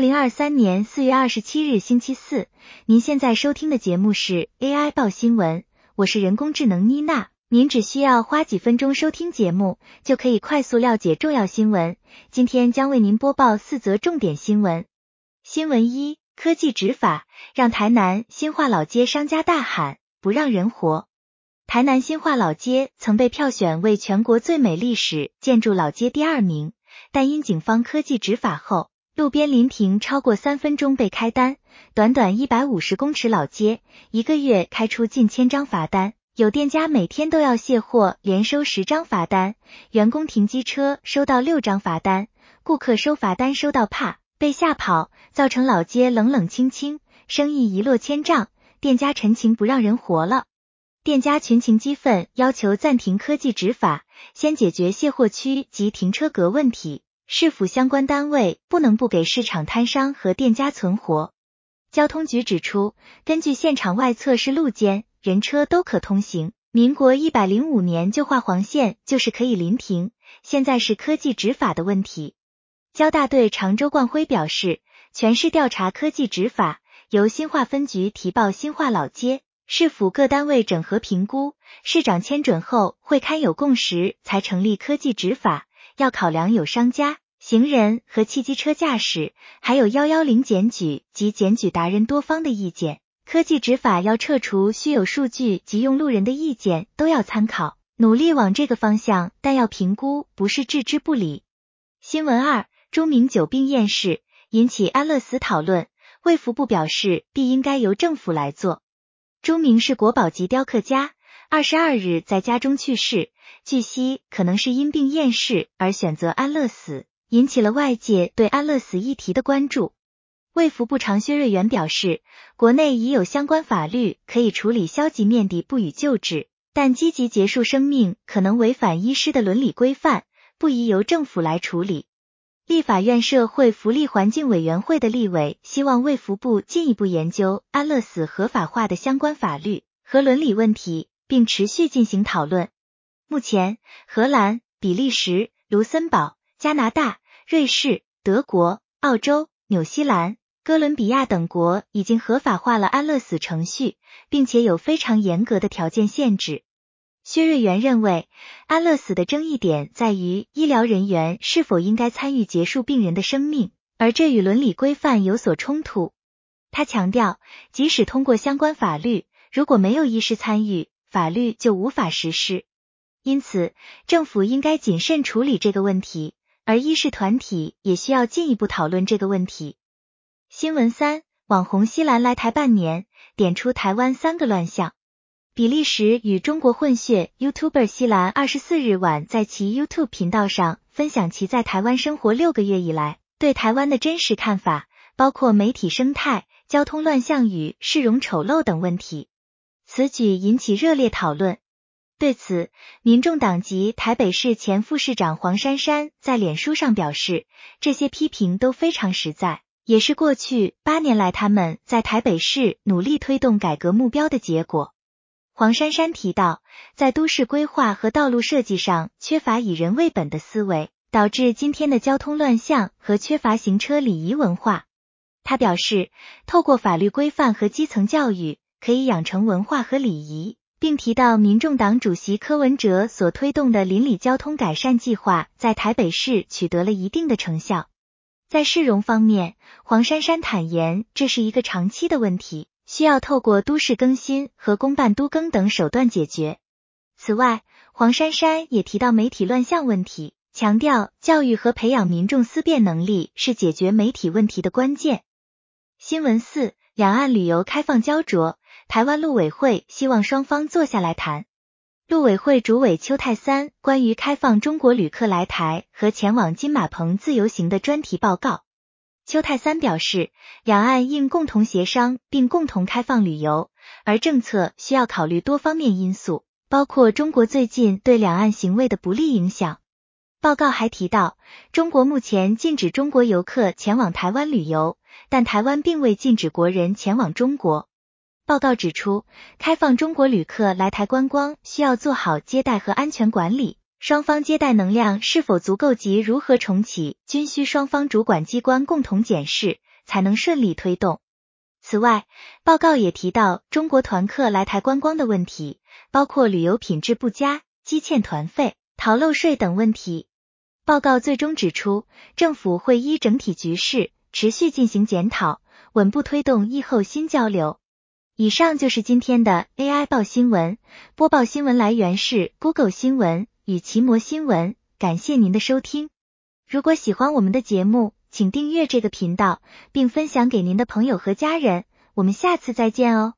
二零二三年四月二十七日星期四，您现在收听的节目是 AI 报新闻，我是人工智能妮娜。您只需要花几分钟收听节目，就可以快速了解重要新闻。今天将为您播报四则重点新闻。新闻一：科技执法让台南新化老街商家大喊不让人活。台南新化老街曾被票选为全国最美历史建筑老街第二名，但因警方科技执法后，路边临停超过三分钟被开单，短短一百五十公尺老街，一个月开出近千张罚单，有店家每天都要卸货，连收十张罚单，员工停机车收到六张罚单，顾客收罚单收到怕被吓跑，造成老街冷冷清清，生意一落千丈，店家陈情不让人活了，店家群情激愤，要求暂停科技执法，先解决卸货区及停车格问题。市府相关单位不能不给市场摊商和店家存活。交通局指出，根据现场外侧是路肩，人车都可通行。民国一百零五年就画黄线，就是可以临停，现在是科技执法的问题。交大队长周冠辉表示，全市调查科技执法，由新化分局提报新化老街，市府各单位整合评估，市长签准后会刊有共识才成立科技执法。要考量有商家、行人和汽机车驾驶，还有幺幺零检举及检举达人多方的意见。科技执法要撤除虚有数据及用路人的意见，都要参考，努力往这个方向，但要评估，不是置之不理。新闻二：朱明久病厌世，引起安乐死讨论，卫福部表示，必应该由政府来做。朱明是国宝级雕刻家，二十二日在家中去世。据悉，可能是因病厌世而选择安乐死，引起了外界对安乐死议题的关注。卫福部长薛瑞元表示，国内已有相关法律可以处理消极面的不予救治，但积极结束生命可能违反医师的伦理规范，不宜由政府来处理。立法院社会福利环境委员会的立委希望卫福部进一步研究安乐死合法化的相关法律和伦理问题，并持续进行讨论。目前，荷兰、比利时、卢森堡、加拿大、瑞士、德国、澳洲、纽西兰、哥伦比亚等国已经合法化了安乐死程序，并且有非常严格的条件限制。薛瑞元认为，安乐死的争议点在于医疗人员是否应该参与结束病人的生命，而这与伦理规范有所冲突。他强调，即使通过相关法律，如果没有医师参与，法律就无法实施。因此，政府应该谨慎处理这个问题，而医师团体也需要进一步讨论这个问题。新闻三：网红西兰来台半年，点出台湾三个乱象。比利时与中国混血 YouTuber 西兰二十四日晚在其 YouTube 频道上分享其在台湾生活六个月以来对台湾的真实看法，包括媒体生态、交通乱象与市容丑陋等问题。此举引起热烈讨论。对此，民众党籍台北市前副市长黄珊珊在脸书上表示，这些批评都非常实在，也是过去八年来他们在台北市努力推动改革目标的结果。黄珊珊提到，在都市规划和道路设计上缺乏以人为本的思维，导致今天的交通乱象和缺乏行车礼仪文化。他表示，透过法律规范和基层教育，可以养成文化和礼仪。并提到，民众党主席柯文哲所推动的邻里交通改善计划，在台北市取得了一定的成效。在市容方面，黄珊珊坦言，这是一个长期的问题，需要透过都市更新和公办都更等手段解决。此外，黄珊珊也提到媒体乱象问题，强调教育和培养民众思辨能力是解决媒体问题的关键。新闻四：两岸旅游开放胶着。台湾陆委会希望双方坐下来谈。陆委会主委邱泰三关于开放中国旅客来台和前往金马澎自由行的专题报告。邱泰三表示，两岸应共同协商并共同开放旅游，而政策需要考虑多方面因素，包括中国最近对两岸行为的不利影响。报告还提到，中国目前禁止中国游客前往台湾旅游，但台湾并未禁止国人前往中国。报告指出，开放中国旅客来台观光需要做好接待和安全管理，双方接待能量是否足够及如何重启，均需双方主管机关共同检视，才能顺利推动。此外，报告也提到中国团客来台观光的问题，包括旅游品质不佳、积欠团费、逃漏税等问题。报告最终指出，政府会依整体局势持续进行检讨，稳步推动疫后新交流。以上就是今天的 AI 报新闻，播报新闻来源是 Google 新闻与奇摩新闻，感谢您的收听。如果喜欢我们的节目，请订阅这个频道，并分享给您的朋友和家人。我们下次再见哦。